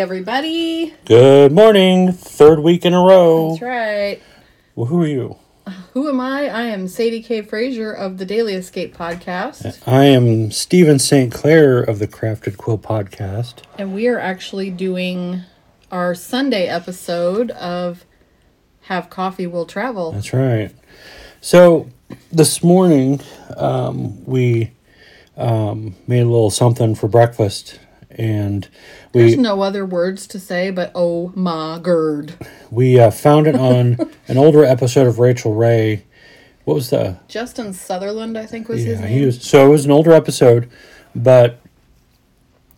everybody. Good morning. Third week in a row. That's right. Well, who are you? Who am I? I am Sadie K. Frazier of the Daily Escape podcast, I am Stephen St. Clair of the Crafted Quill podcast. and we are actually doing our Sunday episode of Have Coffee Will Travel. That's right. So this morning, um, we um, made a little something for breakfast, and we, There's no other words to say but oh my gird. we uh, found it on an older episode of Rachael Ray. What was the Justin Sutherland, I think was his Yeah, name. he was. So it was an older episode, but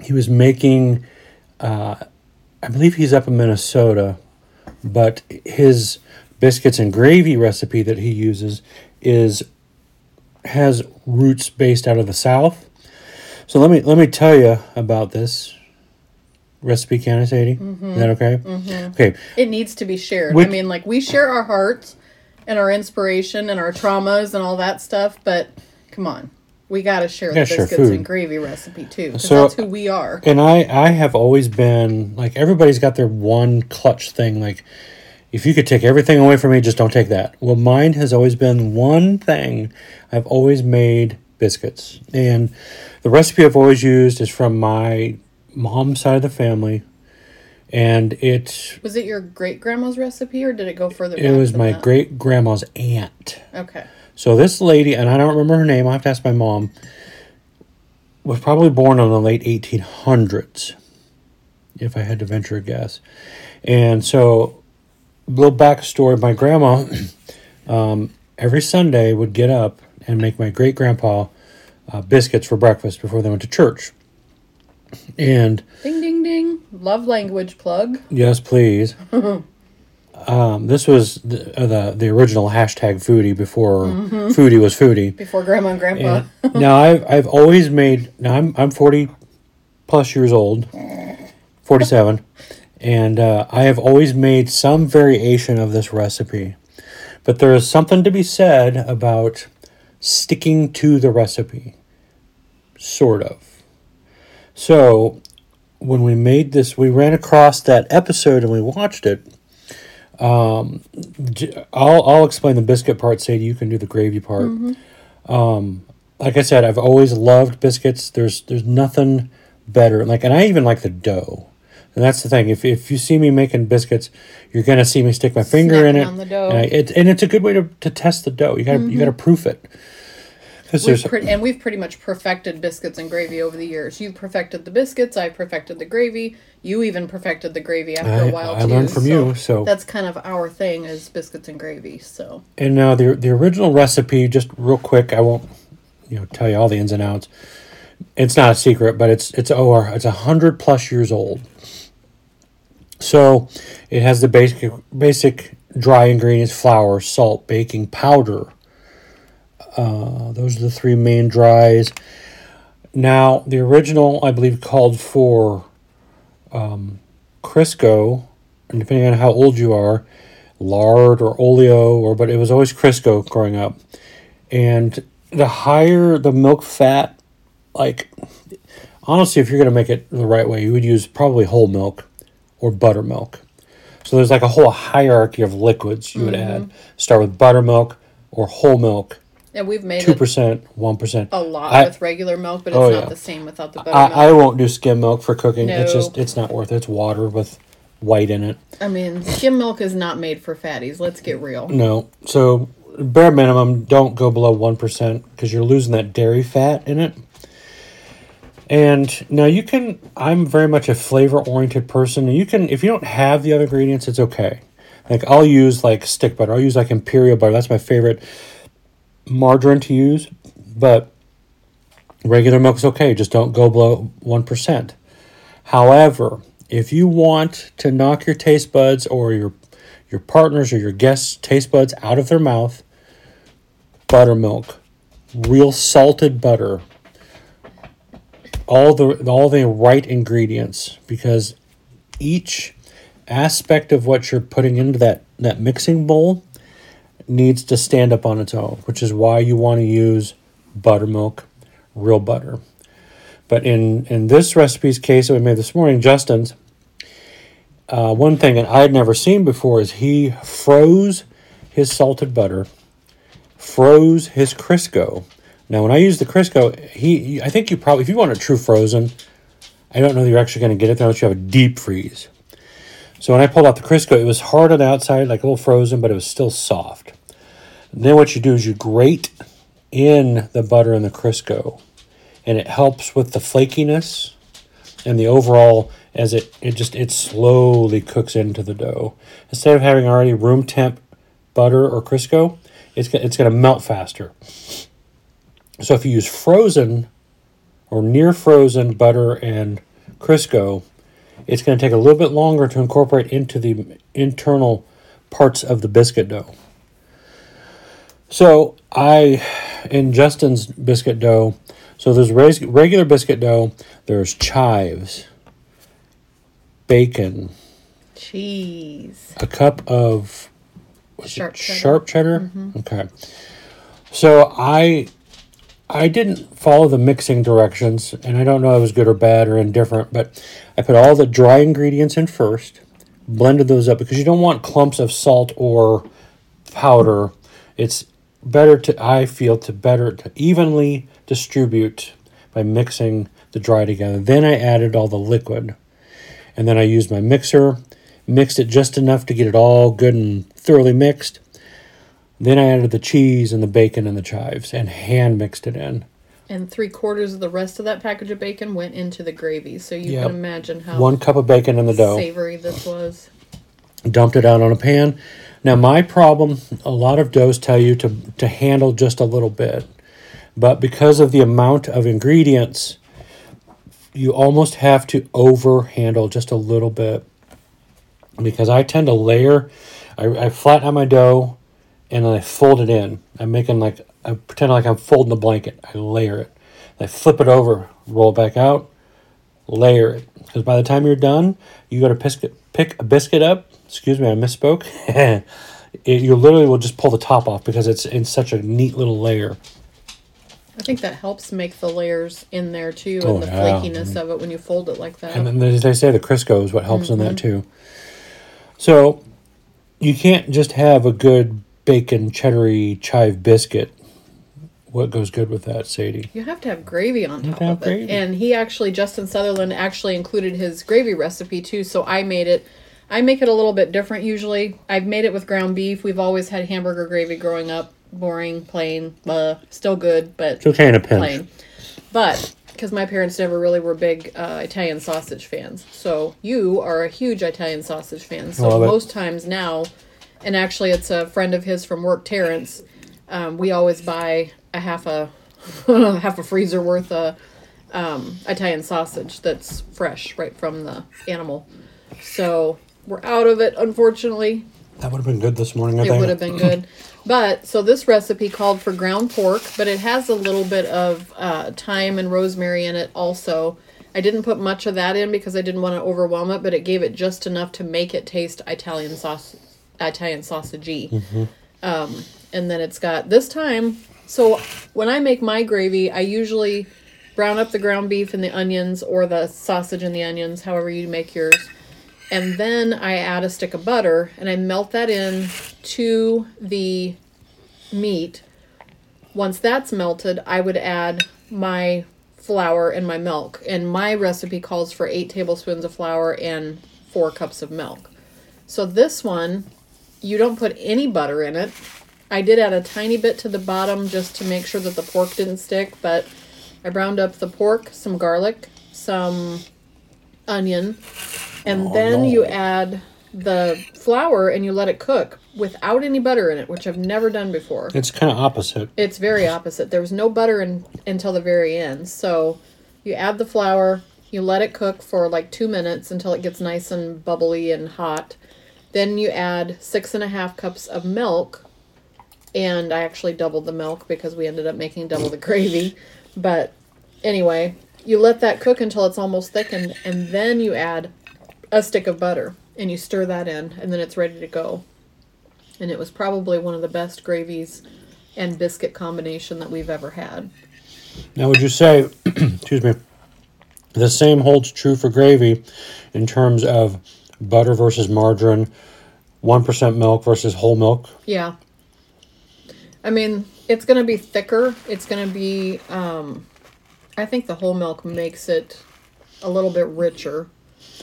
he was making. Uh, I believe he's up in Minnesota, but his biscuits and gravy recipe that he uses is has roots based out of the South. So let me let me tell you about this recipe. Can I, Sadie? Is mm-hmm. that okay? Mm-hmm. Okay. It needs to be shared. Which- I mean, like we share our hearts and our inspiration and our traumas and all that stuff, but come on. We got to share the biscuits food. and gravy recipe too. So- that's who we are. And I I have always been like everybody's got their one clutch thing like if you could take everything away from me just don't take that. Well, mine has always been one thing. I've always made biscuits. And the recipe I've always used is from my mom's side of the family and it Was it your great grandma's recipe or did it go further back? it was my great grandma's aunt. Okay. So this lady, and I don't remember her name, I have to ask my mom, was probably born in the late 1800s, if I had to venture a guess. And so, a little backstory my grandma, um, every Sunday, would get up and make my great grandpa uh, biscuits for breakfast before they went to church. And Ding ding ding. Love language plug. Yes, please. um, this was the, uh, the the original hashtag foodie before foodie was foodie. Before grandma and grandpa. And now I've I've always made. Now I'm I'm forty plus years old, forty seven, and uh, I have always made some variation of this recipe. But there is something to be said about sticking to the recipe, sort of. So when we made this, we ran across that episode and we watched it. Um, I'll I'll explain the biscuit part. Sadie, you can do the gravy part. Um, like I said, I've always loved biscuits. There's there's nothing better. Like, and I even like the dough. And that's the thing. If if you see me making biscuits, you're gonna see me stick my finger in it. on the dough. And, I, it, and it's a good way to, to test the dough. You got to you got to proof it. Because We've there's pre- and we've pretty much perfected biscuits and gravy over the years. You've perfected the biscuits, I perfected the gravy. You even perfected the gravy after I- a while I too. learned from you, so- that's kind of our thing is biscuits and gravy. So And now the the original recipe, just real quick, I won't you know tell you all the ins and outs. It's not a secret, but it's it's over it's a hundred plus years old. So it has the basic basic dry ingredients: flour, salt, baking powder. Uh, those are the three main dries. Now the original, I believe, called for um, Crisco, and depending on how old you are, lard or oleo or but it was always Crisco growing up. And the higher the milk fat, like honestly, if you're gonna make it the right way, you would use probably whole milk or buttermilk. So there's like a whole hierarchy of liquids you would add. Start with buttermilk or whole milk, and we've made two percent, one percent. a lot I- with regular milk, but it's Oh, not yeah. the same without the I, buttermilk. I won't do skim milk for cooking. It's No. just it's not worth it. It's water with white in it. I mean, skim milk is not made for fatties. Let's get real. No. So bare minimum, don't go below one percent because you're losing that dairy fat in it. And now you can. I'm very much a flavor oriented person. You can, if you don't have the other ingredients, it's okay. Like I'll use like stick butter. I'll use like imperial butter. That's my favorite margarine to use. But regular milk is okay. Just don't go below one percent. However, if you want to knock your taste buds or your your partners or your guests' taste buds out of their mouth, buttermilk, real salted butter, all the all the right ingredients because each aspect of what you're putting into that that mixing bowl needs to stand up on its own, which is why you want to use buttermilk, real butter. But in in this recipe's case that we made this morning, Justin's, uh, one thing that I had never seen before is he froze his salted butter, froze his Crisco. Now, when I use the Crisco, he I think you probably if you want a true frozen, I don't know that you're actually going to get it unless you have a deep freeze. So when I pulled out the Crisco, it was hard on the outside, like a little frozen, but it was still soft. And then what you do is you grate in the butter and the Crisco, and it helps with the flakiness and the overall as it it just it slowly cooks into the dough instead of having already room temp butter or Crisco, it's it's going to melt faster. So if you use frozen or near frozen butter and Crisco, it's going to take a little bit longer to incorporate into the internal parts of the biscuit dough. So I, in Justin's biscuit dough, so there's res- regular biscuit dough, there's chives, bacon, Cheese. a cup of Sharp cheddar. sharp cheddar. Mm-hmm. Okay. So I I didn't follow the mixing directions, and I don't know if it was good or bad or indifferent, but I put all the dry ingredients in first, blended those up because you don't want clumps of salt or powder. It's better to I feel to better to evenly distribute by mixing the dry together. Then I added all the liquid. And then I used my mixer, mixed it just enough to get it all good and thoroughly mixed. Then I added the cheese and the bacon and the chives and hand mixed it in. And three quarters of the rest of that package of bacon went into the gravy. So you Yep. can imagine how One cup of bacon in the dough. savory this was. dumped it out on a pan. Now, my problem, a lot of doughs tell you to, to handle just a little bit. But because of the amount of ingredients, you almost have to over handle just a little bit. Because I tend to layer, I, I flatten out my dough and then I fold it in. I'm making like, I pretend like I'm folding a blanket. I layer it. I flip it over, roll it back out, layer it. Because by the time you're done, you got to pick, pick a biscuit up. Excuse me, I misspoke. it, you literally will just pull the top off because it's in such a neat little layer. I think that helps make the layers in there too, and Oh, the yeah. flakiness mm-hmm. of it when you fold it like that. And then as they say, the Crisco is what helps in that mm-hmm. too. So you can't just have a good bacon cheddary chive biscuit. What goes good with that, Sadie? You have to have gravy on top of it. gravy. And he actually, Justin Sutherland, actually included his gravy recipe too. So I made it. I make it a little bit different usually. I've made it with ground beef. We've always had hamburger gravy growing up. Boring, plain, uh, still good, but It's okay in a pinch. plain. But because my parents never really were big uh, Italian sausage fans, so you are a huge Italian sausage fan. So most times now, and actually, it's a friend of his from work, Terrence. Um, we always buy a half a half a freezer worth of um, Italian sausage that's fresh right from the animal. So we're out of it, unfortunately. That would have been good this morning, I It would have been good. But so this recipe called for ground pork, but it has a little bit of uh, thyme and rosemary in it also. I didn't put much of that in because I didn't want to overwhelm it, but it gave it just enough to make it taste Italian sauce, Italian sausagey. Um, and then it's got this thyme. So when I make my gravy, I usually brown up the ground beef and the onions, or the sausage and the onions, however you make yours and then I add a stick of butter and I melt that in to the meat. Once that's melted, I would add my flour and my milk. And my recipe calls for eight tablespoons of flour and four cups of milk. So this one, you don't put any butter in it. I did add a tiny bit to the bottom just to make sure that the pork didn't stick, but I browned up the pork, some garlic, some onion, and Oh, then no. you add the flour and you let it cook without any butter in it, which I've never done before. It's kind of opposite. It's very opposite. There was no butter in, until the very end. So you add the flour, you let it cook for like two minutes until it gets nice and bubbly and hot. Then you add six and a half cups of milk. And I actually doubled the milk because we ended up making double the gravy. But anyway, you let that cook until it's almost thickened. And then you add a stick of butter and you stir that in. And then it's ready to go and it was probably one of the best gravies and biscuit combination that we've ever had. Now, would you say, excuse me, the same holds true for gravy in terms of butter versus margarine, one percent milk versus whole milk. Yeah. I mean, it's going to be thicker. It's going to be, um, I think the whole milk makes it a little bit richer.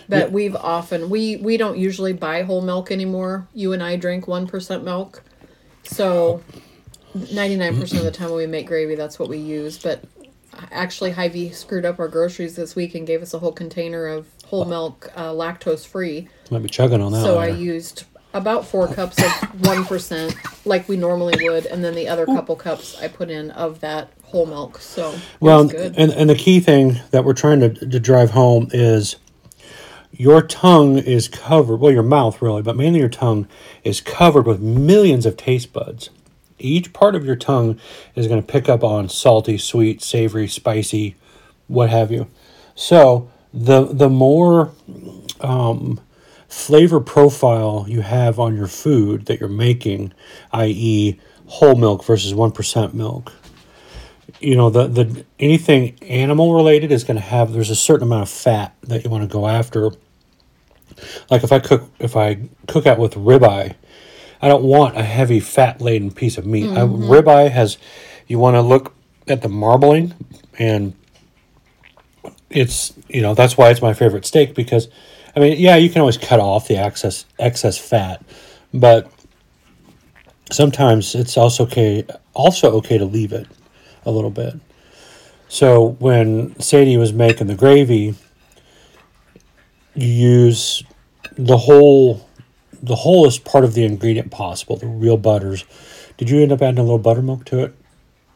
But Yeah. we've often, we, we don't usually buy whole milk anymore. You and I drink 1% milk. So 99% of the time when we make gravy, that's what we use. But actually, Hy-Vee screwed up our groceries this week and gave us a whole container of whole milk, uh, lactose free. Might be chugging on that. So I later. used about four cups of one percent, like we normally would, and then the other couple cups I put in of that whole milk. So Well, good. and and the key thing that we're trying to to drive home is your tongue is covered. Well, your mouth really, but mainly your tongue is covered with millions of taste buds. Each part of your tongue is going to pick up on salty, sweet, savory, spicy, what have you. So the the more um, flavor profile you have on your food that you're making, i.e., whole milk versus one percent milk, you know the the anything animal related is going to have there's a certain amount of fat that you want to go after. Like if i cook if i cook out with ribeye i don't want a heavy fat laden piece of meat. I, ribeye has you want to look at the marbling and it's you know that's why it's my favorite steak because i mean yeah you can always cut off the excess excess fat but sometimes it's also okay also okay to leave it a little bit. So when Sadie was making the gravy, you use the whole the wholest part of the ingredient possible, the real butters. Did you end up adding a little buttermilk to it?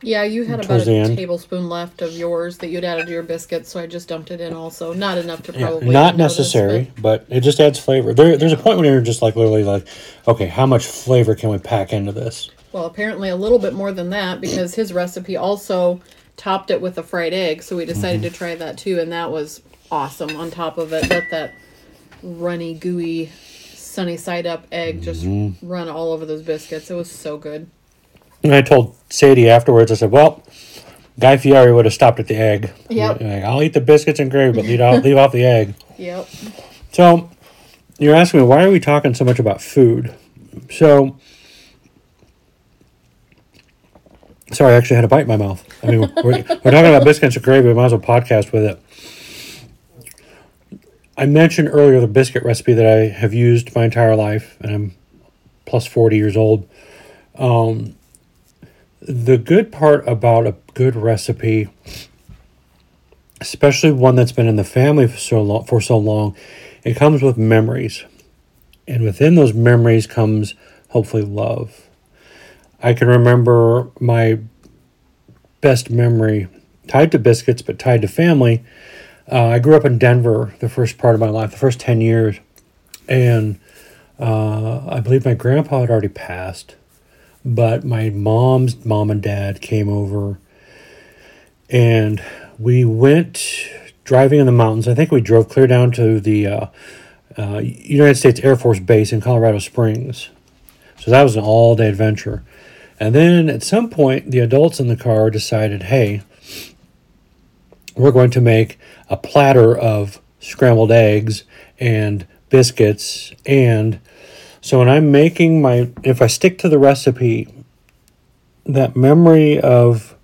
Yeah, you had about a tablespoon left of yours that you'd added to your biscuits, so I just dumped it in. Also, not enough to Yeah, probably not notice, necessary, but it just adds flavor. There, there's a point when you're just like literally like, okay, how much flavor can we pack into this? well, apparently a little bit more than that because his recipe also topped it with a fried egg. So we decided Mm-hmm. to try that too, and that was awesome. On top of it, let that runny, gooey, sunny side up egg just Mm-hmm. run all over those biscuits. It was so good. And I told Sadie afterwards, I said, well, Guy Fieri would have stopped at the egg. Yep. Like, I'll eat the biscuits and gravy, but leave off, leave off the egg. Yep. So, you're asking me, why are we talking so much about food? So, sorry, I actually had a bite in my mouth. I mean, we're, we're talking about biscuits and gravy. We might as well podcast with it. I mentioned earlier the biscuit recipe that I have used my entire life, and I'm plus 40 years old. Um, the good part about a good recipe, especially one that's been in the family for so long, for so long, it comes with memories, and within those memories comes hopefully love. I can remember my best memory tied to biscuits, but tied to family. Uh, I grew up in Denver the first part of my life, the first 10 years. And uh, I believe my grandpa had already passed, but my mom's mom and dad came over and we went driving in the mountains. I think we drove clear down to the uh, uh, United States Air Force Base in Colorado Springs. So that was an all day adventure. And then at some point, the adults in the car decided, hey, we're going to make a platter of scrambled eggs and biscuits. And so when I'm making my, if I stick to the recipe, that memory of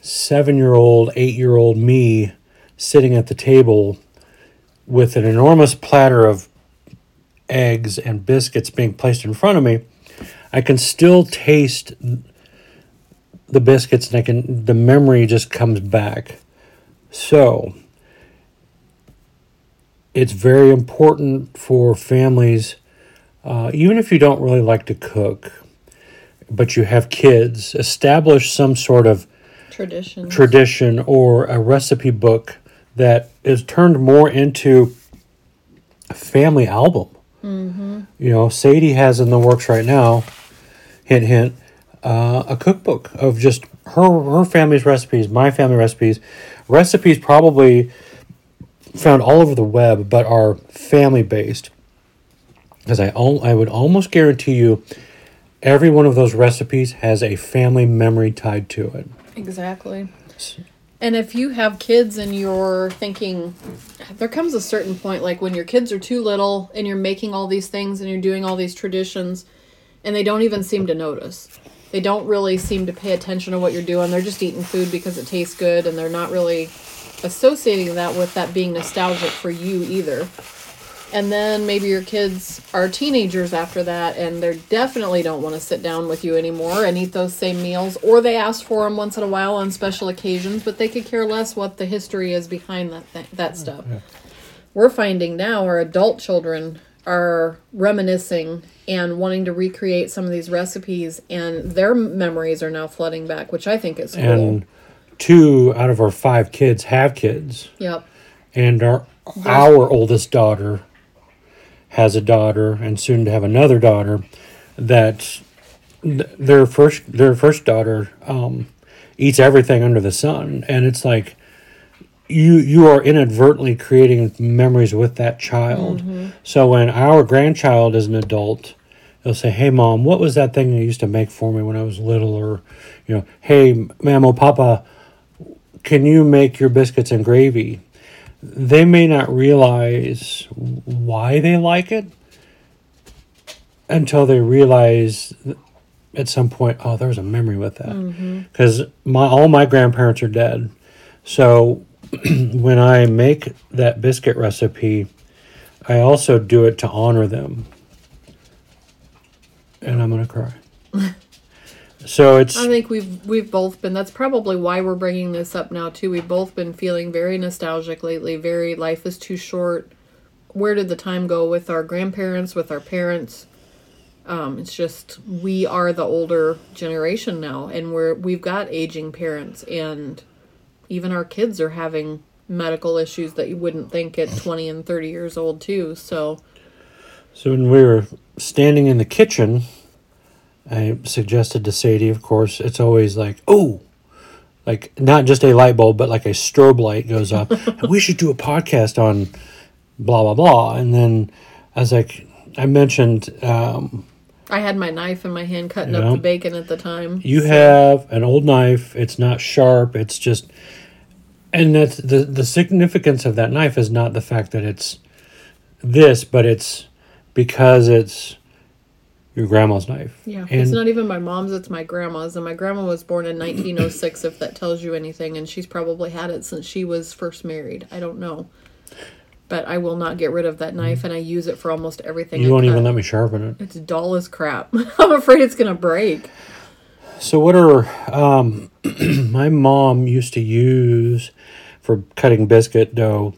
seven year old, eight year old me sitting at the table with an enormous platter of eggs and biscuits being placed in front of me, I can still taste the biscuits and I can the memory just comes back. So it's very important for families, uh, even if you don't really like to cook, but you have kids, establish some sort of Tradition. tradition or a recipe book that is turned more into a family album. You know, Sadie has in the works right now, hint, hint, uh, a cookbook of just her her family's recipes, my family recipes, recipes probably found all over the web, but are family based. Because I al- I would almost guarantee you, every one of those recipes has a family memory tied to it. Exactly. And if you have kids and you're thinking, there comes a certain point, like when your kids are too little and you're making all these things and you're doing all these traditions, and they don't even seem to notice. They don't really seem to pay attention to what you're doing. They're just eating food because it tastes good, and they're not really associating that with that being nostalgic for you either. And then maybe your kids are teenagers after that, and they definitely don't want to sit down with you anymore and eat those same meals, or they ask for them once in a while on special occasions, but they could care less what the history is behind that th- that stuff. We're finding now our adult children are reminiscing and wanting to recreate some of these recipes, and their memories are now flooding back, which I think is cool. And two out of our five kids have kids, yep. and our our oldest daughter has a daughter, and soon to have another daughter. That th- their first their first daughter um, eats everything under the sun, and it's like you you are inadvertently creating memories with that child. So when our grandchild is an adult, they'll say, "Hey, mom, what was that thing you used to make for me when I was little?" Or, you know, "Hey, mamo, papa, can you make your biscuits and gravy?" They may not realize why they like it until they realize at some point, oh, there was a memory with that. Mm-hmm. Because my all my grandparents are dead, so when I make that biscuit recipe, I also do it to honor them. And I'm gonna cry. so it's I think we've we've both been. That's probably why we're bringing this up now too. We've both been feeling very nostalgic lately. Very life is too short. Where did the time go with our grandparents, with our parents? Um, it's just we are the older generation now, and we're we've got aging parents, and even our kids are having medical issues that you wouldn't think at twenty and thirty years old too. So So when we were standing in the kitchen, I suggested to Sadie, of course, it's always like, oh, like not just a light bulb, but like a strobe light goes up. we should do a podcast on blah, blah, blah. And then I was like, I mentioned um, I had my knife in my hand cutting Yeah. up the bacon at the time. you so- have an old knife. It's not sharp. It's just, and that's the, the significance of that knife is not the fact that it's this, but it's because it's your grandma's knife. Yeah, And- it's not even my mom's, it's my grandma's. And my grandma was born in 1906, if that tells you anything. And she's probably had it since she was first married. I don't know. But I will not get rid of that knife, and I use it for almost everything. You won't even let me sharpen it. It's dull as crap. I'm afraid it's going to break. So what are um, my mom used to use for cutting biscuit dough?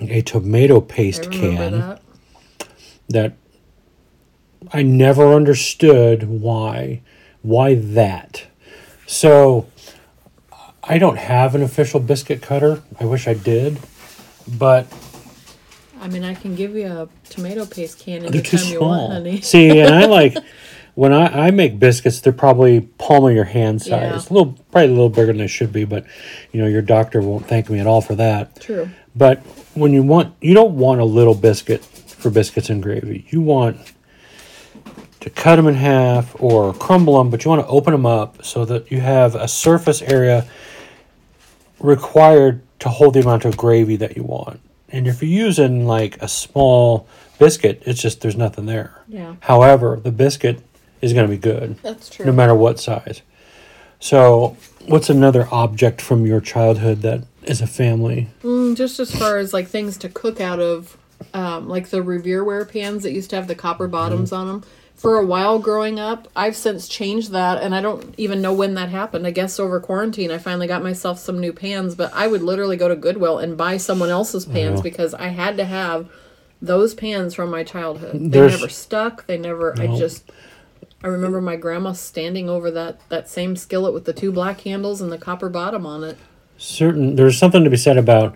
A tomato paste can that. that I never understood why why that. So I don't have an official biscuit cutter. I wish I did, but I mean, I can give you a tomato paste can they're too you want, honey. See, and I like when I, I make biscuits, they're probably palm of your hand size. Yeah. A little, probably a little bigger than they should be, but you know, your doctor won't thank me at all for that. True. But when you want, you don't want a little biscuit for biscuits and gravy. You want to cut them in half or crumble them, but you want to open them up so that you have a surface area required to hold the amount of gravy that you want. And if you're using like a small biscuit, it's just there's nothing there. Yeah. However, the biscuit is going to be good That's true. no matter what size. So, what's another object from your childhood that is a family? Mm, just as far as like things to cook out of, um, like the Revereware pans that used to have the copper bottoms on them. For a while growing up, I've since changed that, and I don't even know when that happened. I guess over quarantine, I finally got myself some new pans, but I would literally go to Goodwill and buy someone else's pans because I had to have those pans from my childhood. They There's- never stuck. They never. I No. just. I remember my grandma standing over that that same skillet with the two black handles and the copper bottom on it. Certain there's something to be said about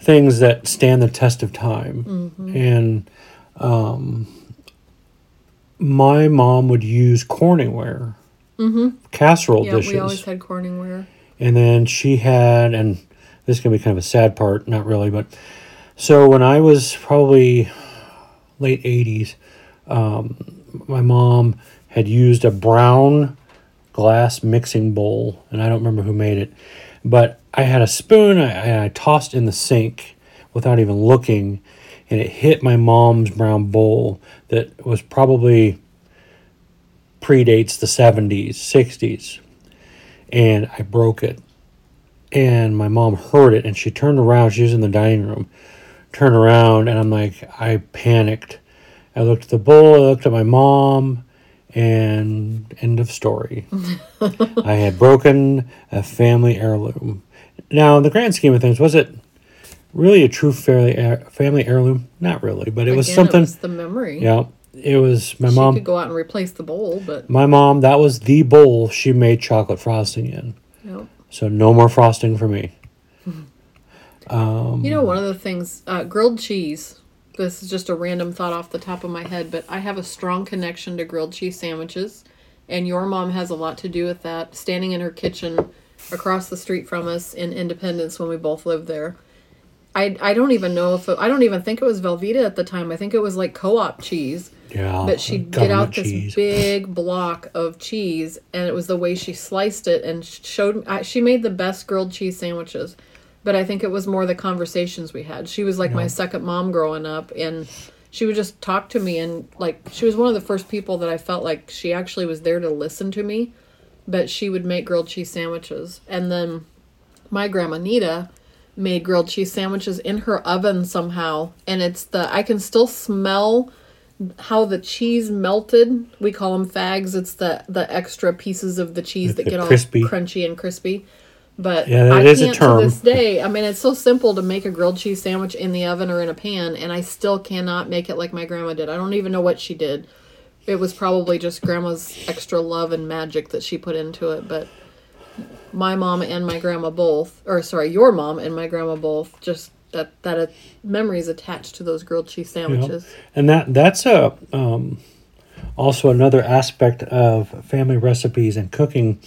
things that stand the test of time, and um, my mom would use Corningware casserole dishes. Yeah, dishes. we always had Corningware. And then she had, and this is going to be kind of a sad part, not really, but so when I was probably late 80s, um, my mom had used a brown glass mixing bowl, and I don't remember who made it, but I had a spoon I, I tossed in the sink without even looking, and it hit my mom's brown bowl that was probably predates the 70s, 60s. And I broke it. And my mom heard it and she turned around. She was in the dining room. Turned around and I'm like, I panicked. I looked at the bowl, I looked at my mom, and end of story. I had broken a family heirloom. Now, in the grand scheme of things, was it really a true family family heirloom? Not really, but it was something. It was the memory. yeah, it was my she mom. could go out and replace the bowl, but My mom, that was the bowl she made chocolate frosting in. know, So no more frosting for me. you know, one of the things, uh, grilled cheese. This is just a random thought off the top of my head, but I have a strong connection to grilled cheese sandwiches, and your mom has a lot to do with that. Standing in her kitchen across the street from us in Independence when we both lived there. I, I don't even know if it, I don't even think it was Velveeta at the time. I think it was like co-op cheese. Yeah. But she'd get out this cheese. big block of cheese, and it was the way she sliced it and showed. I, she made the best grilled cheese sandwiches, but I think it was more the conversations we had. She was like my second mom growing up, and she would just talk to me, and like she was one of the first people that I felt like she actually was there to listen to me. But she would make grilled cheese sandwiches, and then my grandma Nita made grilled cheese sandwiches in her oven somehow, and it's the I can still smell how the cheese melted. We call them fags. It's the the extra pieces of the cheese that get crispy. all crunchy and crispy. But Yeah, that I is a can't term. to this day. I mean, it's so simple to make a grilled cheese sandwich in the oven or in a pan, and I still cannot make it like my grandma did. I don't even know what she did. It was probably just grandma's extra love and magic that she put into it. But my mom and my grandma both, or sorry, your mom and my grandma both, just that that uh, memories attached to those grilled cheese sandwiches. And that that's a um, also another aspect of family recipes and cooking.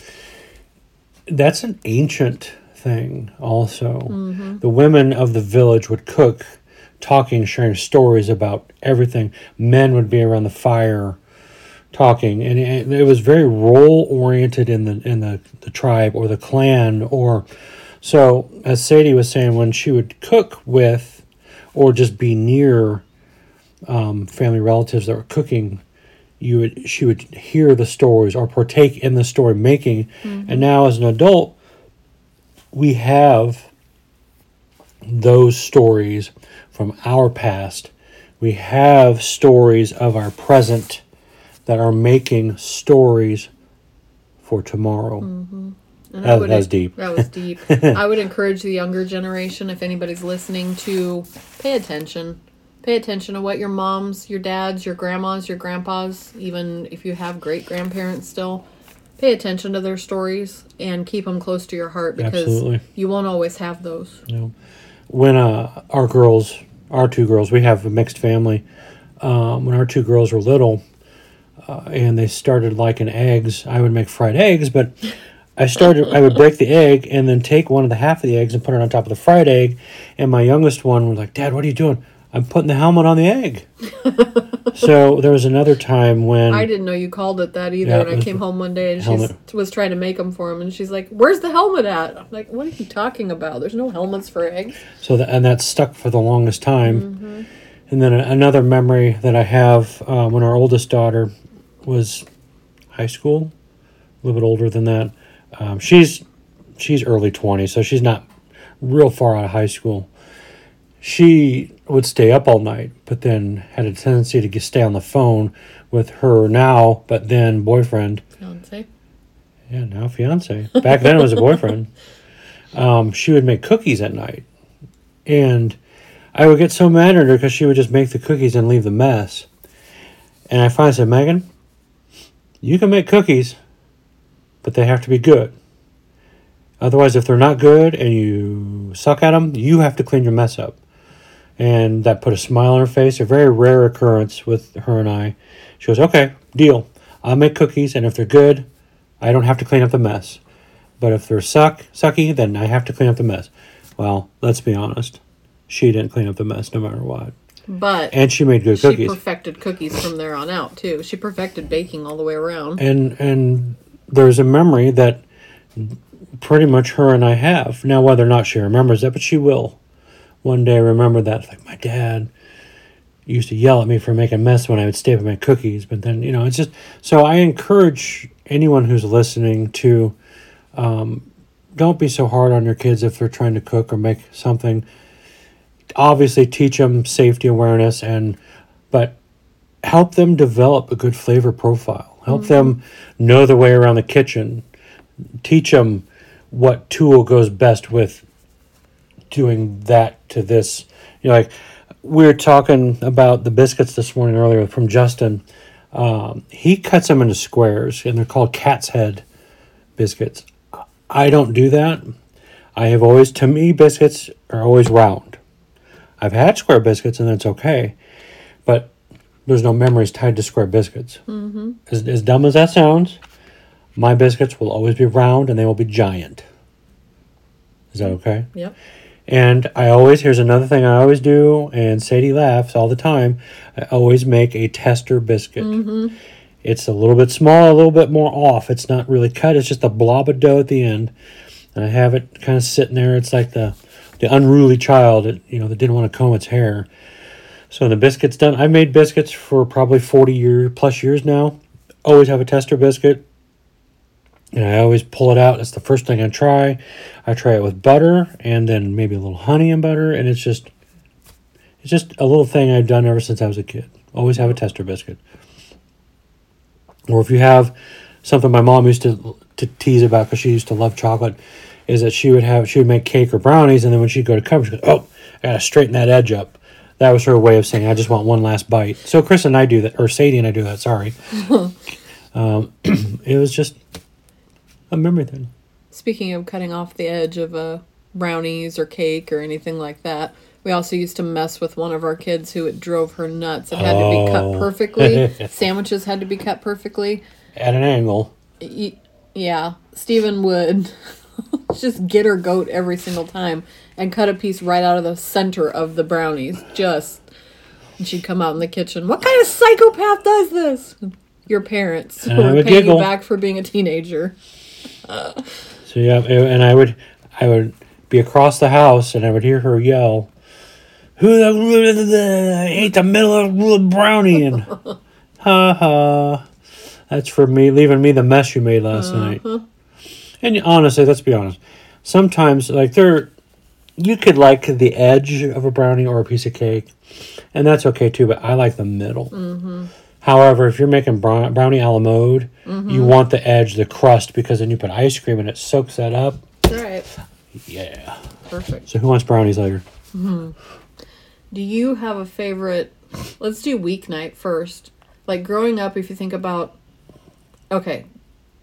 That's an ancient thing. Also, the women of the village would cook, talking, sharing stories about everything. Men would be around the fire, talking, and it, it was very role oriented in the in the, the tribe or the clan or. So, as Sadie was saying, when she would cook with, or just be near um, family relatives that were cooking, you would she would hear the stories or partake in the story making. And now as an adult, we have those stories from our past. We have stories of our present that are making stories for tomorrow. And That- that was deep. That was deep. I would encourage the younger generation, if anybody's listening, to pay attention. Pay attention to what your moms, your dads, your grandmas, your grandpas, even if you have great grandparents still, pay attention to their stories and keep them close to your heart because Absolutely. you won't always have those. when uh, our girls, our two girls, we have a mixed family. Um, when our two girls were little, uh, and they started liking eggs, I would make fried eggs, but I started. I would break the egg and then take one of the half of the eggs and put it on top of the fried egg. And my youngest one was like, "Dad, what are you doing?" I'm putting the helmet on the egg. so there was another time when I didn't know you called it that either. Yeah, and I came home one day and she was trying to make them for him, and she's like, "Where's the helmet at?" I'm like, "What are you talking about? There's no helmets for eggs." So that and that stuck for the longest time. And then another memory that I have uh, when our oldest daughter was high school, a little bit older than that. Um, she's she's early twenties, so she's not real far out of high school. She would stay up all night, but then had a tendency to get, stay on the phone with her now, but then boyfriend. Fiance. Yeah, now fiance. Back then it was a boyfriend. Um, she would make cookies at night, and I would get so mad at her because she would just make the cookies and leave the mess. And I finally said, Megan, you can make cookies, but they have to be good. Otherwise, if they're not good and you suck at them, you have to clean your mess up. And that put a smile on her face, a very rare occurrence with her and I. She goes, Okay, deal. I'll make cookies, and if they're good, I don't have to clean up the mess. But if they're suck sucky, then I have to clean up the mess. Well, let's be honest. She didn't clean up the mess no matter what. But And she made good she cookies. perfected cookies from there on out too. She perfected baking all the way around. and and there's a memory that pretty much her and I have. Now, whether or not she remembers that, but she will one day remember that. Like, my dad used to yell at me for making a mess when I would stay with my cookies. But then, you know, it's just so I encourage anyone who's listening to um, don't be so hard on your kids if they're trying to cook or make something. Obviously, teach them safety awareness and, but help them develop a good flavor profile. Help them know the way around the kitchen. Teach them what tool goes best with doing that to this. You know, like we were talking about the biscuits this morning earlier from Justin. Um, he cuts them into squares, and they're called cat's head biscuits. I don't do that. I have always, to me, biscuits are always round. I've had square biscuits, and that's okay, but there's no memories tied to square biscuits. Mm-hmm. As, as dumb as that sounds, my biscuits will always be round and they will be giant. Is that okay? Yep. And I always, here's another thing I always do, and Sadie laughs all the time. I always make a tester biscuit. It's a little bit small, a little bit more off. It's not really cut, it's just a blob of dough at the end. And I have it kind of sitting there. It's like the, the unruly child, that, you know, that didn't want to comb its hair. So the biscuit's done. I've made biscuits for probably 40 year plus years now. Always have a tester biscuit. And I always pull it out. That's the first thing I try. I try it with butter and then maybe a little honey and butter, and it's just it's just a little thing I've done ever since I was a kid. Always have a tester biscuit. Or if you have something my mom used to to tease about because she used to love chocolate, is that she would have she would make cake or brownies, and then when she'd go to cover, she goes, "Oh, I gotta straighten that edge up." That was her way of saying, "I just want one last bite." So Chris and I do that, or Sadie and I do that. Sorry, um, it was just a memory thing. Speaking of cutting off the edge of uh, brownies or cake or anything like that, we also used to mess with one of our kids who it drove her nuts. It had to be cut Oh. perfectly. Sandwiches had to be cut perfectly. At an angle. Yeah, Stephen would just get her goat every single time and cut a piece right out of the center of the brownies. Just, and she'd come out in the kitchen. What kind of psychopath does this? Your parents And who I would paying giggle. you back for being a teenager. So yeah, and I would I would be across the house and I would hear her yell, "Who the ate the middle of the brownie?" And ha ha, that's for me leaving me the mess you made last uh-huh. night. And honestly, let's be honest. Sometimes like there, you could like the edge of a brownie or a piece of cake, and that's okay too. But I like the middle. Mm-hmm. However, if you're making brownie a la mode, you mm-hmm. want the edge, the crust, because then you put ice cream and it soaks that up. All right, Yeah. perfect. So who wants brownies later? Mm-hmm. Do you have a favorite? Let's do weeknight first. Like growing up, if you think about, okay,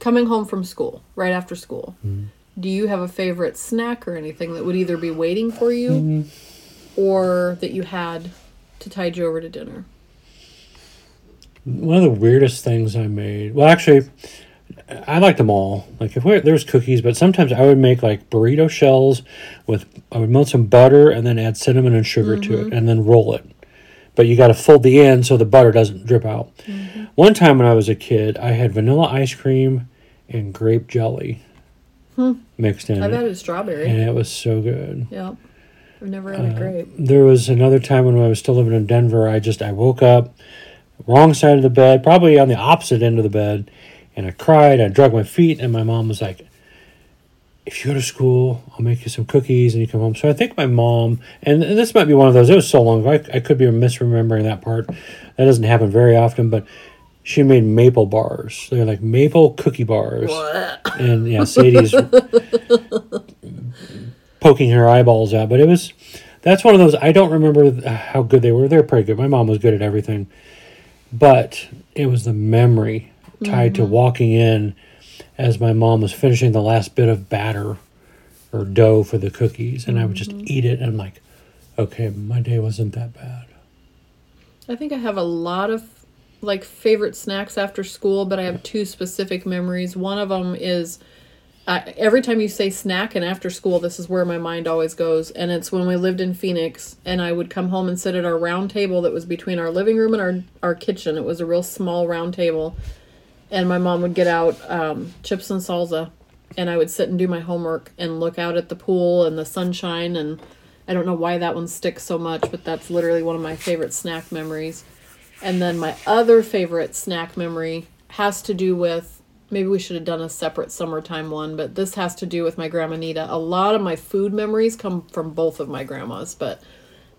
coming home from school, right after school, mm-hmm. do you have a favorite snack or anything that would either be waiting for you mm-hmm. or that you had to tide you over to dinner? One of the weirdest things I made. Well, actually, I liked them all. Like if we, there was cookies, but sometimes I would make like burrito shells with I would melt some butter and then add cinnamon and sugar to it, mm-hmm. and then roll it. But you got to fold the end so the butter doesn't drip out. Mm-hmm. One time when I was a kid, I had vanilla ice cream and grape jelly hmm. mixed in I've it, had a strawberry. and it was so good. Yeah. I've never had a uh, grape. there was another time when I was still living in Denver. I just I woke up wrong side of the bed, probably on the opposite end of the bed, and I cried. I drug my feet, and my mom was like, "If you go to school, I'll make you some cookies, and you come home." So I think my mom, and this might be one of those. It was so long ago. I, I could be misremembering that part. That doesn't happen very often, but. She made maple bars. They're like maple cookie bars. And yeah, Sadie's poking her eyeballs out. But it was that's one of those I don't remember how good they were. They're pretty good. My mom was good at everything, but it was the memory tied to mm-hmm. walking in as my mom was finishing the last bit of batter or dough for the cookies, and I would just mm-hmm. eat it. And I'm like, okay, my day wasn't that bad. I think I have a lot of like favorite snacks after school, but I have two specific memories. One of them is I every time you say snack and after school, this is where my mind always goes. And it's when we lived in Phoenix, and I would come home and sit at our round table that was between our living room and our, our kitchen. It was a real small round table. And my mom would get out um, chips and salsa and I would sit and do my homework and look out at the pool and the sunshine and I don't know why that one sticks so much, but that's literally one of my favorite snack memories. And then my other favorite snack memory has to do with maybe we should have done a separate summertime one, but this has to do with my grandma Nita. A lot of my food memories come from both of my grandmas, but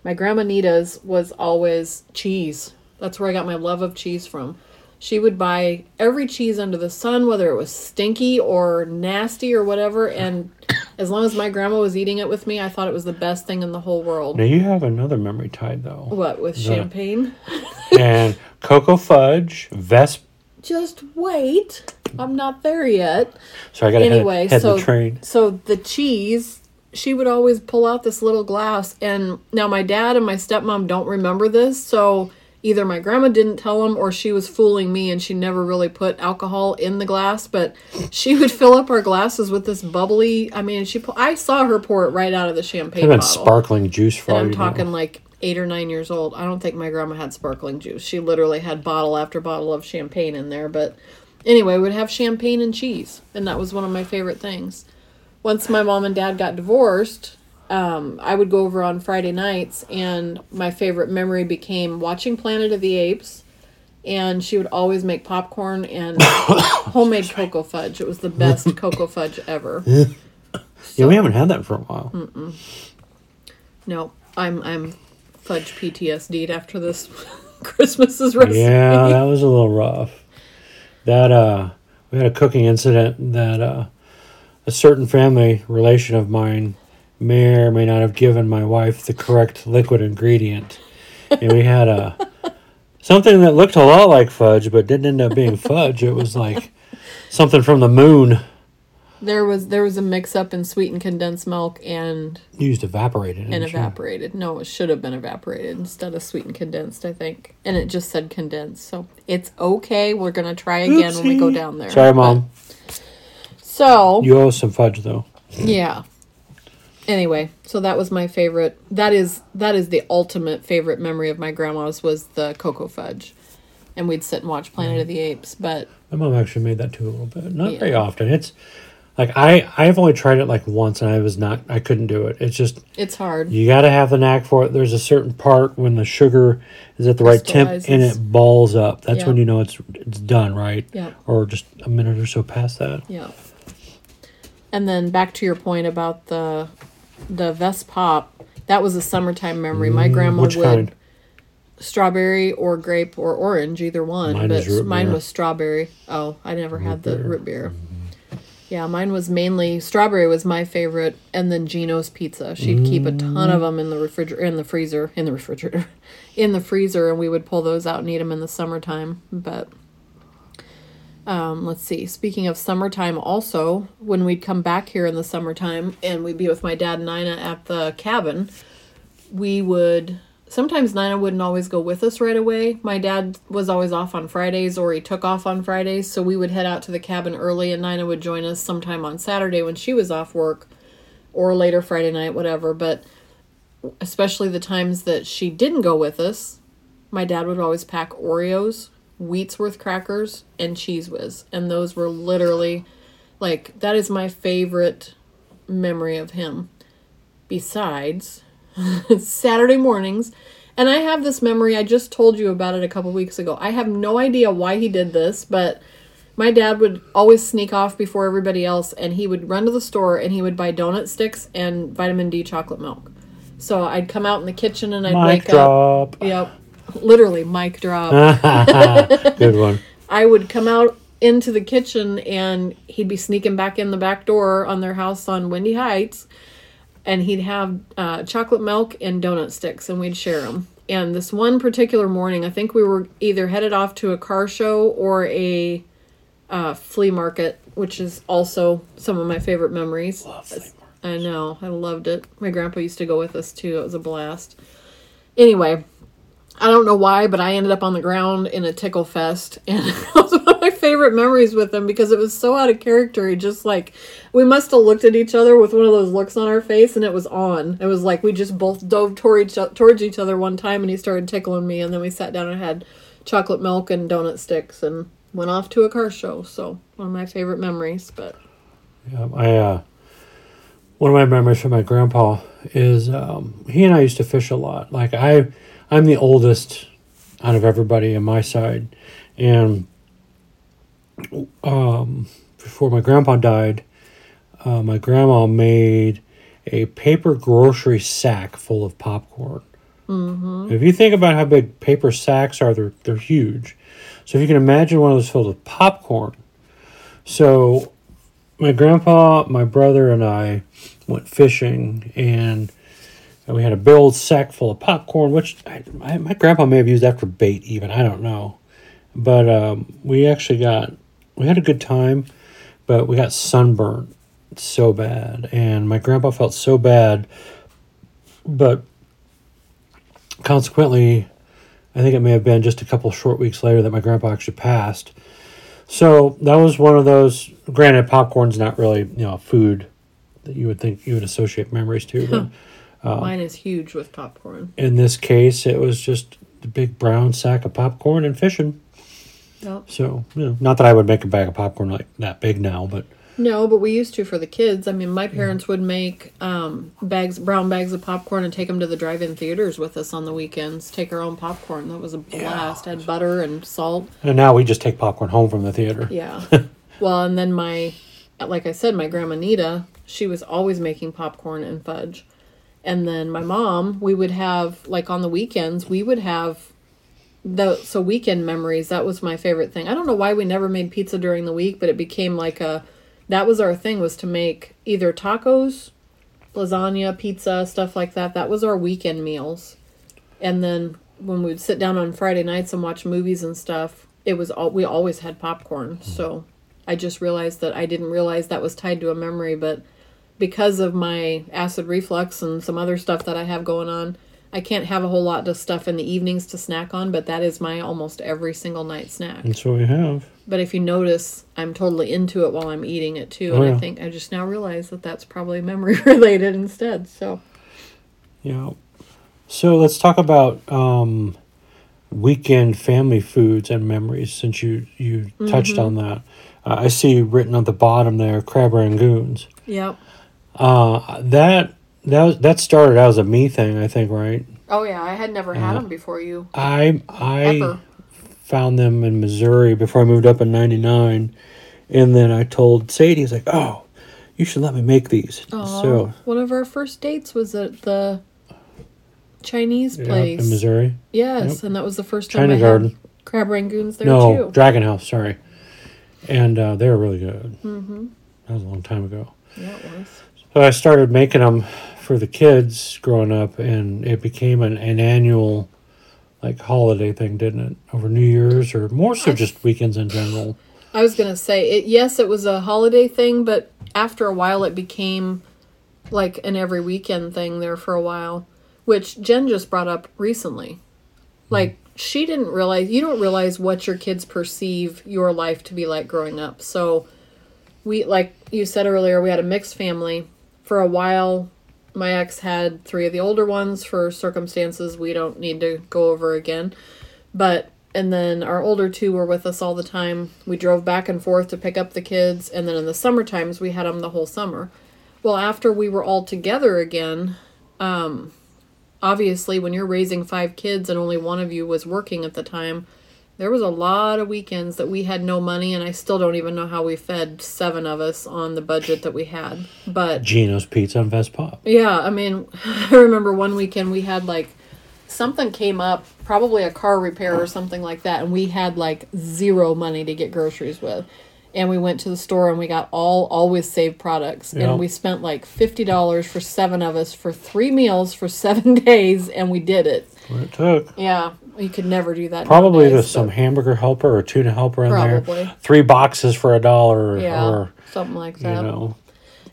my grandma Nita's was always cheese. That's where I got my love of cheese from. She would buy every cheese under the sun, whether it was stinky or nasty or whatever, and as long as my grandma was eating it with me, I thought it was the best thing in the whole world. Now you have another memory tied though. What with champagne? and cocoa fudge, Vesp. Just wait. I'm not there yet. So I got to Anyway, head, head so the train. so the cheese, she would always pull out this little glass, and now my dad and my stepmom don't remember this, so either my grandma didn't tell them or she was fooling me and she never really put alcohol in the glass but she would fill up our glasses with this bubbly i mean she i saw her pour it right out of the champagne been bottle. sparkling juice for and i'm you know. talking like eight or nine years old. I don't think my grandma had sparkling juice. She literally had bottle after bottle of champagne in there but anyway we'd have champagne and cheese and that was one of my favorite things. Once my mom and dad got divorced um, I would go over on Friday nights, and my favorite memory became watching Planet of the Apes. And she would always make popcorn and homemade cocoa fudge. It was the best cocoa fudge ever. Yeah, we haven't had that for a while. Mm. No, I'm I'm fudge PTSD'd after this Christmas's recipe. Yeah, that was a little rough. That uh, we had a cooking incident that uh, a certain family relation of mine may or may not have given my wife the correct liquid ingredient, and we had a something that looked a lot like fudge, but didn't end up being fudge. It was like something from the moon There was there was a mix up in sweetened condensed milk and used evaporated. and you? evaporated. No, it should have been evaporated instead of sweetened condensed, I think. And it just said condensed. So it's okay. We're gonna try again when we go down there. Sorry, But- mom. so You owe us some fudge though. yeah. Anyway, so that was my favorite. That is that is the ultimate favorite memory of my grandma's was the cocoa fudge. And we'd sit and watch Planet of the mm-hmm. Apes, but My mom actually made that too a little bit. Not Yeah. very often. It's like I I've only tried it like once and I was not I couldn't do it. It's just it's hard. you got to have the knack for it. There's a certain part when the sugar is at the right temp and it balls up. That's Yeah. when you know it's it's done, right? Yeah. Or just a minute or so past that. Yeah. And then back to your point about the the Vess Pop, that was a summertime memory. My grandma Mm, which would kind? strawberry or grape or orange, either one. Mine but root mine beer. was strawberry. Oh, I never had the beer. Mm-hmm. root beer. Yeah, mine was mainly strawberry was my favorite, and then Jeno's pizza. She'd keep a ton Mm. of them in the refrigerator, in the freezer, in the refrigerator, in the freezer, and we would pull those out and eat them in the summertime. But um, let's see. Speaking of summertime, also when we'd come back here in the summertime and we'd be with my dad and Nina at the cabin, we would sometimes Nina wouldn't always go with us right away. My dad was always off on Fridays or he took off on Fridays, so we would head out to the cabin early and Nina would join us sometime on Saturday when she was off work or later Friday night, whatever. But especially the times that she didn't go with us, my dad would always pack Oreos, Wheatsworth crackers, and Cheez Whiz. And those were literally like that is my favorite memory of him. Besides Saturday mornings, and I have this memory, I just told you about it a couple weeks ago. I have no idea why he did this, but my dad would always sneak off before everybody else and he would run to the store and he would buy donut sticks and vitamin D chocolate milk. So I'd come out in the kitchen and I'd Mic wake up. Yep. Literally mic drop. Good one. I would come out into the kitchen and he'd be sneaking back in the back door on their house on Windy Heights and he'd have uh, chocolate milk and donut sticks and we'd share them. And this one particular morning, I think we were either headed off to a car show or a uh, flea market, which is also some of my favorite memories. I know, I loved it. My grandpa used to go with us too. It was a blast. Anyway, I don't know why, but I ended up on the ground in a tickle fest, and it was one of my favorite memories with him because it was so out of character. He just like we must have looked at each other with one of those looks on our face, and it was on. It was like we just both dove toward each, towards each other one time, and he started tickling me, and then we sat down and had chocolate milk and donut sticks, and went off to a car show. So one of my favorite memories. But Um, I uh, one of my memories from my grandpa is um, he and I used to fish a lot. Like I, I'm the oldest out of everybody on my side, and um, before my grandpa died, uh, my grandma made a paper grocery sack full of popcorn. Mm-hmm. If you think about how big paper sacks are, they're they're huge. So if you can imagine one of those filled with popcorn. So my grandpa, my brother, and I went fishing, and we had a big old sack full of popcorn, which I, my, my grandpa may have used that for bait, even I don't know. But um, we actually got we had a good time, but we got sunburned so bad, and my grandpa felt so bad. But consequently, I think it may have been just a couple short weeks later that my grandpa actually passed. So that was one of those. Granted, popcorn's not really you know food that you would think you would associate memories to, but Mine is huge with popcorn. in this case, it was just the big brown sack of popcorn and fishing. Yep. So, you know, not that I would make a bag of popcorn like that big now, but No, but we used to for the kids. I mean, my parents would make um, bags, brown bags of popcorn, and take them to the drive-in theaters with us on the weekends. Take our own popcorn. That was a blast. Had butter and salt. and now we just take popcorn home from the theater. Yeah. well, and then my, like I said, my grandma Nita, she was always making popcorn and fudge. And then my mom, we would have like on the weekends, we would have the so weekend memories. That was my favorite thing. I don't know why we never made pizza during the week, but it became like a that was our thing was to make either tacos, lasagna, pizza, stuff like that. That was our weekend meals. And then when we'd sit down on Friday nights and watch movies and stuff, it was all we always had popcorn. So I just realized that I didn't realize that was tied to a memory, but because of my acid reflux and some other stuff that I have going on, I can't have a whole lot of stuff in the evenings to snack on, but that is my almost every single night snack. That's what we have. But if you notice, I'm totally into it while I'm eating it too, Oh, and yeah. I think I just now realize that that's probably memory related instead. So Yeah. So let's talk about um, weekend family foods and memories since you, you touched on that. Uh, I see written on the bottom there crab rangoons. yep. Uh, that that that started out as a me thing, I think, right? Oh yeah, I had never had them before you. I I Ever. found them in Missouri before I moved up in '99, and then I told Sadie, "He's like, oh, you should let me make these." Aw, So one of our first dates was at the Chinese yeah, place. in Missouri, Yes, and that was the first time China I Garden. had crab rangoons there no, too. Dragon House, sorry, and uh, they were really good. Mm-hmm. That was a long time ago. Yeah, it was. So I started making them for the kids growing up, and it became an, an annual like holiday thing, didn't it? Over New Year's or more so just weekends in general. I was gonna say it. Yes, it was a holiday thing, but after a while, it became like an every weekend thing there for a while, which Jen just brought up recently. Hmm. Like she didn't realize you don't realize what your kids perceive your life to be like growing up. So we like you said earlier, we had a mixed family for a while. My ex had three of the older ones for circumstances we don't need to go over again. But and then our older two were with us all the time. We drove back and forth to pick up the kids, and then in the summer times we had them the whole summer. Well, after we were all together again, um, obviously when you're raising five kids and only one of you was working at the time, there was a lot of weekends that we had no money, and I still don't even know how we fed seven of us on the budget that we had. But Jeno's Pizza and Vess Pop. yeah, I mean, I remember one weekend we had like something came up, probably a car repair or something like that, and we had like zero money to get groceries with. And we went to the store and we got all always save products. Yeah. And we spent like $50 for seven of us for three meals for seven days, and we did it. What it took. Yeah, you could never do that. Probably nowadays, with some hamburger helper or tuna helper in Probably. there. Three boxes for a dollar Yeah, or, something like that. you know.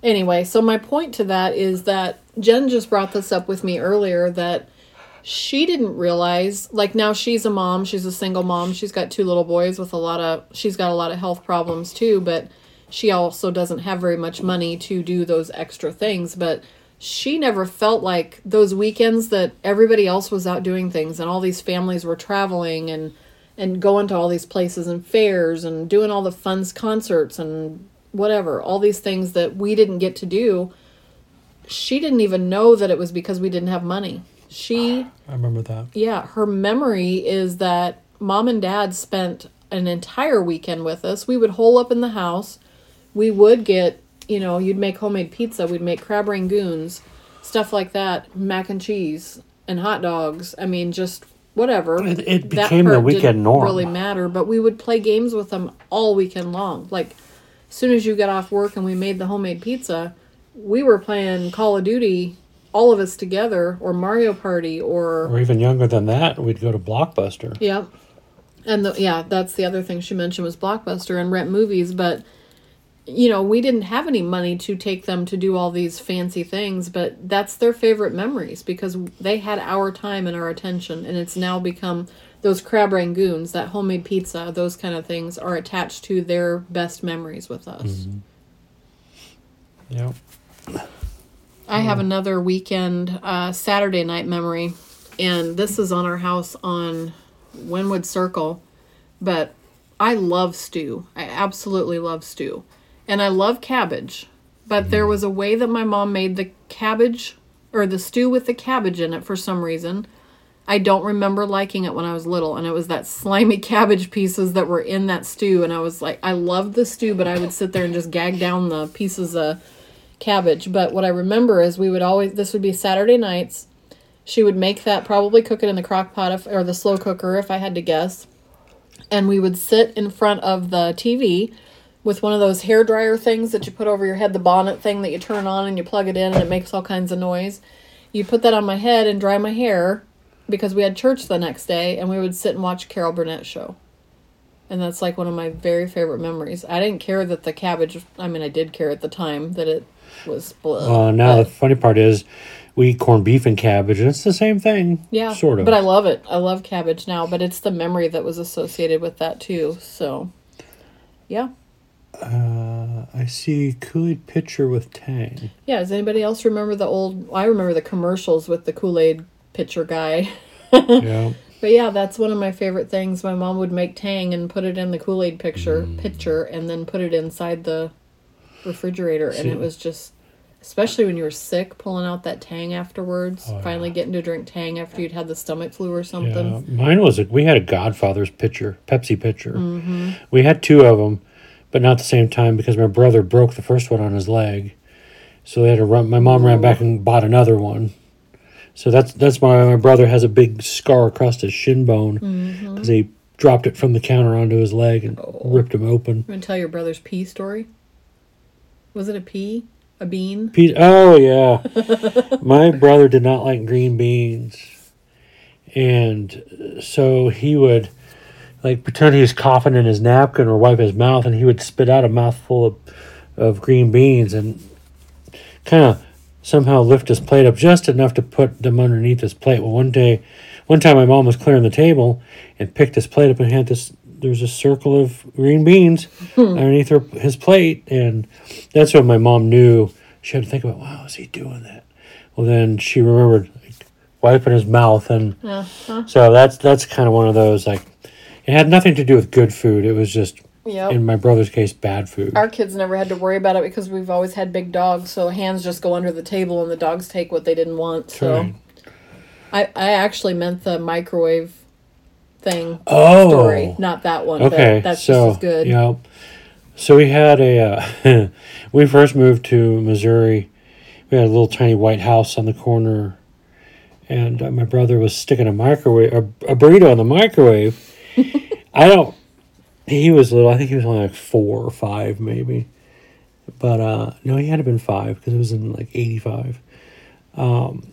Anyway, so my point to that is that Jen just brought this up with me earlier that she didn't realize like now she's a mom, she's a single mom, she's got two little boys with a lot of she's got a lot of health problems too, but she also doesn't have very much money to do those extra things, but she never felt like those weekends that everybody else was out doing things and all these families were traveling and and going to all these places and fairs and doing all the fun concerts and whatever, all these things that we didn't get to do. She didn't even know that it was because we didn't have money. She I remember that. yeah, her memory is that mom and dad spent an entire weekend with us. We would hole up in the house. We would get, you know, you'd make homemade pizza. We'd make crab rangoons, stuff like that, mac and cheese and hot dogs. I mean, just whatever. It- it became the weekend didn't norm. Really matter, but we would play games with them all weekend long. Like, as soon as you got off work and we made the homemade pizza, we were playing Call of Duty, all of us together, or Mario Party, or Or even younger than that, we'd go to Blockbuster. Yep. And the, yeah, that's the other thing she mentioned was Blockbuster and rent movies, but you know, we didn't have any money to take them to do all these fancy things, but that's their favorite memories because they had our time and our attention and it's now become those crab rangoons, that homemade pizza, those kind of things are attached to their best memories with us. Yep. I have another weekend uh, Saturday night memory, and this is on our house on Winwood Circle. But I love stew. I absolutely love stew, and I love cabbage. But there mm-hmm. was a way that my mom made the cabbage or the stew with the cabbage in it for some reason. I don't remember liking it when I was little, and it was that slimy cabbage pieces that were in that stew. And I was like, I loved the stew, but I would sit there and just gag down the pieces of cabbage. But what I remember is we would always, this would be Saturday nights. She would make that, probably cook it in the crock pot if, or the slow cooker, if I had to guess. And we would sit in front of the TV with one of those hair dryer things that you put over your head, the bonnet thing that you turn on and you plug it in and it makes all kinds of noise. You put that on my head and dry my hair because we had church the next day and we would sit and watch Carol Burnett show. And that's like one of my very favorite memories. I didn't care that the cabbage, I mean, I did care at the time that it was blood. Uh, now the funny part is, we eat corned beef and cabbage, and it's the same thing. yeah, Sort of. But I love it. I love cabbage now, but it's the memory that was associated with that too. So, yeah. Uh, I see Kool Aid pitcher with Tang. Yeah, does anybody else remember the old? I remember the commercials with the Kool Aid pitcher guy. yeah. But yeah, that's one of my favorite things. My mom would make Tang and put it in the Kool Aid picture pitcher, and then put it inside the refrigerator, and it was just, especially when you were sick, pulling out that Tang afterwards. finally getting to drink Tang after you'd had the stomach flu or something. Yeah, mine was a, we had a Godfather's pitcher, Pepsi pitcher. Mm-hmm. We had two of them, but not at the same time because my brother broke the first one on his leg, so they had to run. My mom ran back and bought another one. So that's that's why my brother has a big scar across his shin bone because Mm-hmm. he dropped it from the counter onto his leg and ripped him open. You want to tell your brother's pea story? Was it a pea? A bean? Pete, oh yeah, my brother did not like green beans, and so he would like pretend he was coughing in his napkin or wipe his mouth, and he would spit out a mouthful of of green beans and kind of somehow lift his plate up just enough to put them underneath his plate. Well, one day, one time, my mom was clearing the table and picked his plate up and had this. There's a circle of green beans underneath her, his plate, and that's when my mom knew she had to think about, wow, is he doing that? Well, then she remembered like, wiping his mouth, and Uh-huh. so that's that's kind of one of those like it had nothing to do with good food. It was just Yep. in my brother's case bad food. Our kids never had to worry about it because we've always had big dogs, so hands just go under the table and the dogs take what they didn't want. So Right. I, I actually meant the microwave thing Oh, story, not that one. okay. but that's so just as good. yeah, so we had a uh, we first moved to Missouri. We had a little tiny white house on the corner, and uh, my brother was sticking a microwave a, a burrito in the microwave. I don't. He was little. I think he was only like four or five, maybe. But uh, no, he had to been five because it was in like eighty five. Um,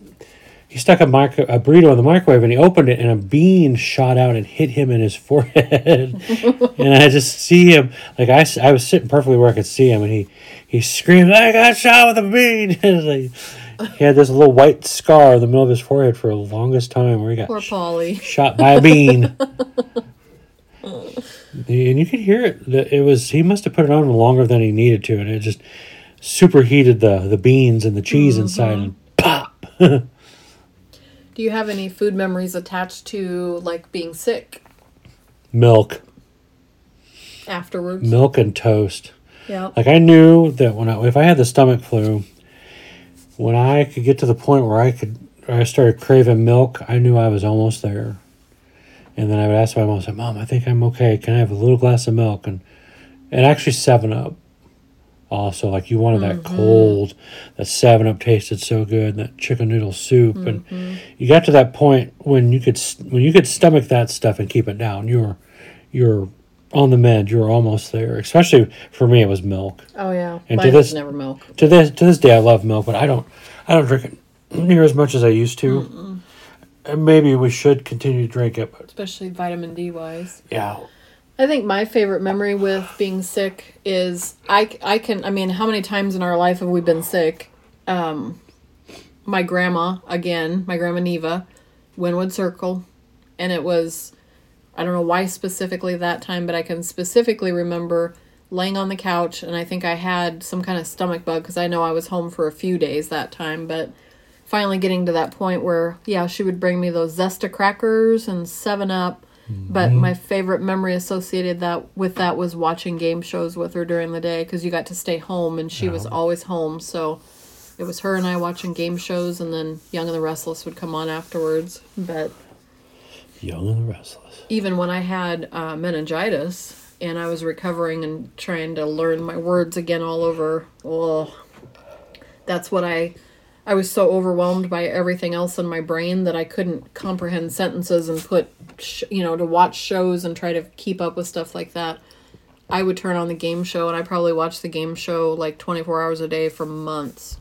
he stuck a micro a burrito in the microwave and he opened it and a bean shot out and hit him in his forehead. and I just see him like I, I was sitting perfectly where I could see him and he he screamed I got shot with a bean. And like, he had this little white scar in the middle of his forehead for the longest time where he got Poor Polly. shot by a bean. and you could hear it. that It was he must have put it on longer than he needed to, and it just superheated the the beans and the cheese mm-hmm. inside, and pop. Do you have any food memories attached to like being sick milk, afterwards? milk and toast. Yeah. Like I knew that when I, if I had the stomach flu, when I could get to the point where I could, I started craving milk, I knew I was almost there. And then I would ask my mom, I said, "Mom, I think I'm okay. Can I have a little glass of milk?" And and actually Seven Up. Also, like you wanted that mm-hmm. cold, that Seven Up tasted so good, and that chicken noodle soup, and mm-hmm. you got to that point when you could when you could stomach that stuff and keep it down. You were you're on the mend. You were almost there. Especially for me, it was milk. Oh yeah. And to this- was never milk. To this to this day, I love milk, but I don't I don't drink it near as much as I used to. And maybe we should continue to drink it, but Especially vitamin D wise. yeah, I think my favorite memory with being sick is I, I can I mean how many times in our life have we been sick? Um, my grandma again, my grandma Neva, Winwood Circle, and it was I don't know why specifically that time, but I can specifically remember laying on the couch and I think I had some kind of stomach bug because I know I was home for a few days that time, but finally getting to that point where yeah she would bring me those Zesta crackers and Seven Up. But my favorite memory associated that with that was watching game shows with her during the day because you got to stay home and she was always home. So it was her and I watching game shows, and then Young and the Restless would come on afterwards. But young and the restless. even when I had uh, meningitis and I was recovering and trying to learn my words again all over, oh, that's what I. I was so overwhelmed by everything else in my brain that I couldn't comprehend sentences and put, sh- you know, to watch shows and try to keep up with stuff like that. I would turn on the game show and I probably watched the game show like 24 hours a day for months.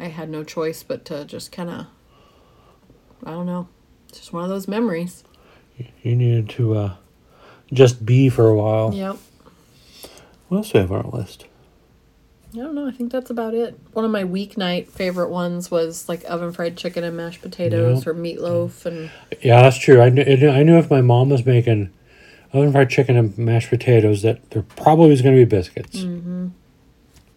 I had no choice but to just kind of, I don't know, it's just one of those memories. You needed to uh, just be for a while. Yep. What else do we have on our list? I don't know. I think that's about it. One of my weeknight favorite ones was like oven fried chicken and mashed potatoes Yeah. or meatloaf and Yeah, that's true. I knew, I knew if my mom was making oven fried chicken and mashed potatoes, that there probably was going to be biscuits. Mm-hmm.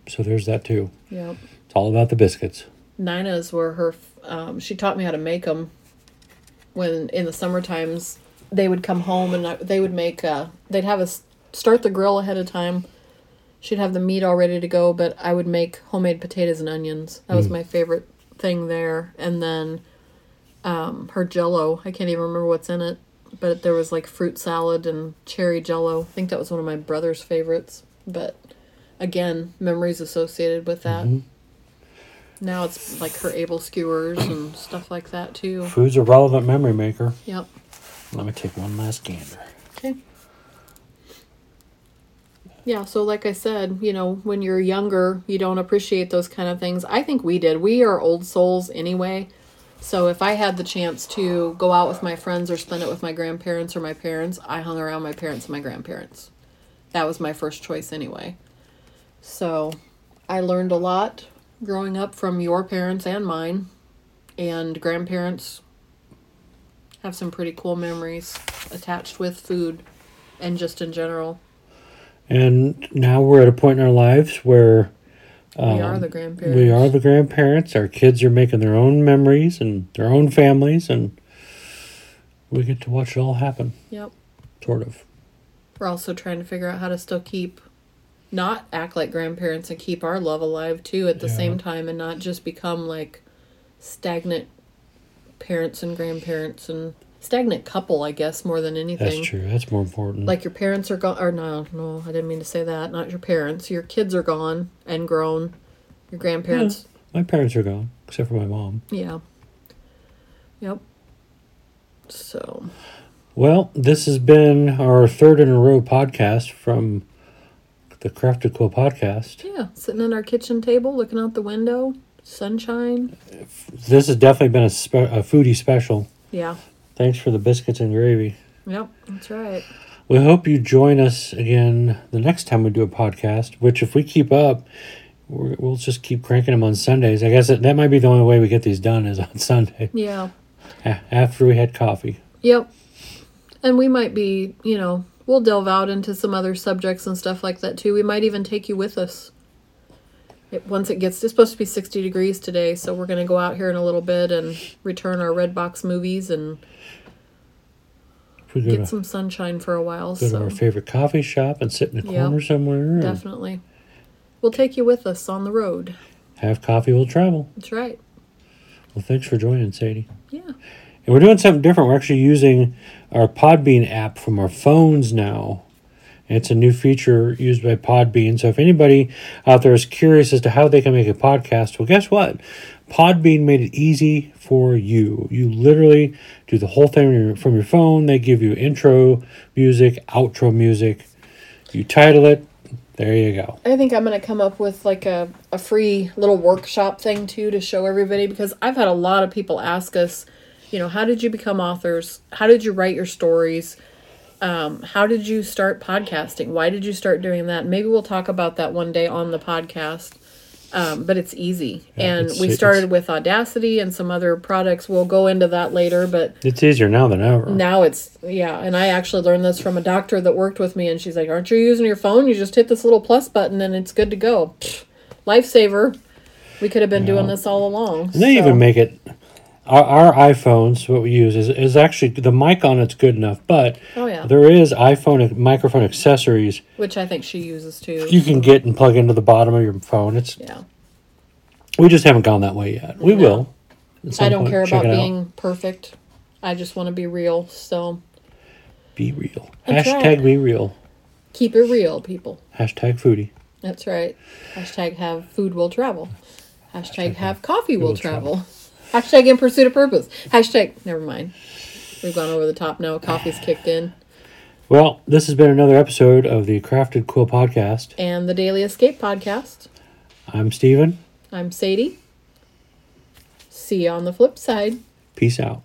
So there's that too. yep. It's all about the biscuits. Nina's were her. Um, she taught me how to make them. When in the summer times, they would come home and I, they would make. Uh, they'd have us start the grill ahead of time. She'd have the meat all ready to go, but I would make homemade potatoes and onions. That was my favorite thing there. And then um, her Jello. I can't even remember what's in it, but there was like fruit salad and cherry Jello. I think that was one of my brother's favorites. But again, memories associated with that. Now it's like her able skewers and stuff like that too. Food's a relevant memory maker. Yep. Let me take one last gander. Okay. Yeah, so like I said, you know, when you're younger, you don't appreciate those kind of things. I think we did. We are old souls anyway. So if I had the chance to go out with my friends or spend it with my grandparents or my parents, I hung around my parents and my grandparents. That was my first choice anyway. So I learned a lot growing up from your parents and mine. And grandparents have some pretty cool memories attached with food and just in general. And now we're at a point in our lives where we are the grandparents. Um, we are the grandparents. Our kids are making their own memories and their own families, and we get to watch it all happen, Yep. sort of. We're also trying to figure out how to still keep, not act like grandparents and keep our love alive too at the Yeah. same time and not just become like stagnant parents and grandparents and stagnant couple, I guess, more than anything. That's true. That's more important. Like your parents are gone, or no, no, I didn't mean to say that. Not your parents. Your kids are gone and grown. Your grandparents, my parents are gone, except for my mom. yeah. Yep. So, Well, this has been our third in a row podcast from the Crafted Quill podcast. yeah, sitting at our kitchen table, looking out the window, sunshine. This has definitely been a, spe- a foodie special. Yeah. Thanks for the biscuits and gravy. Yep, that's right. We hope you join us again the next time we do a podcast, which, if we keep up, we're, we'll just keep cranking them on Sundays. I guess that, that might be the only way we get these done is on Sunday Yeah. after we had coffee. Yep. And we might be, you know, we'll delve out into some other subjects and stuff like that too. We might even take you with us. It, once it gets, it's supposed to be 60 degrees today, so we're going to go out here in a little bit and return our Redbox movies and get some sunshine for a while. go to our favorite coffee shop and sit in a Yep. corner somewhere definitely, we'll take you with us on the road. have coffee. We'll travel. That's right. Well, thanks for joining, Sadie. Yeah. And we're doing something different. We're actually using our Podbean app from our phones now. It's a new feature used by Podbean. So if anybody out there is curious as to how they can make a podcast, well, guess what? Podbean made it easy for you. You literally do the whole thing from your- phone. They give you intro music, outro music. You title it. There you go. I think I'm gonna come up with like a, a free little workshop thing too to show everybody because I've had a lot of people ask us, you know, how did you become authors? How did you write your stories? Um, how did you start podcasting? Why did you start doing that? Maybe we'll talk about that one day on the podcast. Um, but it's easy. Yeah, and it's- we started with Audacity and some other products. We'll go into that later, but It's easier now than ever. now it's yeah and i actually learned this from a doctor that worked with me and she's like aren't you using your phone you just hit this little plus button and it's good to go Pfft, lifesaver we could have been doing this all along And they so- even make it. Our, our iPhones, what we use is, is actually the mic on it's good enough, but oh yeah there is iPhone microphone accessories which i think she uses too you can get and plug into the bottom of your phone. It's yeah we just haven't gone that way yet. We No. will. i don't point. care Check about out. being perfect i just want to be real so Be real. That's Hashtag right. be real. keep it real people Hashtag foodie. that's right hashtag have food will travel hashtag have coffee will will travel hashtag in pursuit of purpose hashtag never mind we've gone over the top now coffee's kicked in Well, this has been another episode of the Crafted Quill podcast. and the Daily Escape podcast. I'm Steven. I'm Sadie. See you on the flip side. Peace out.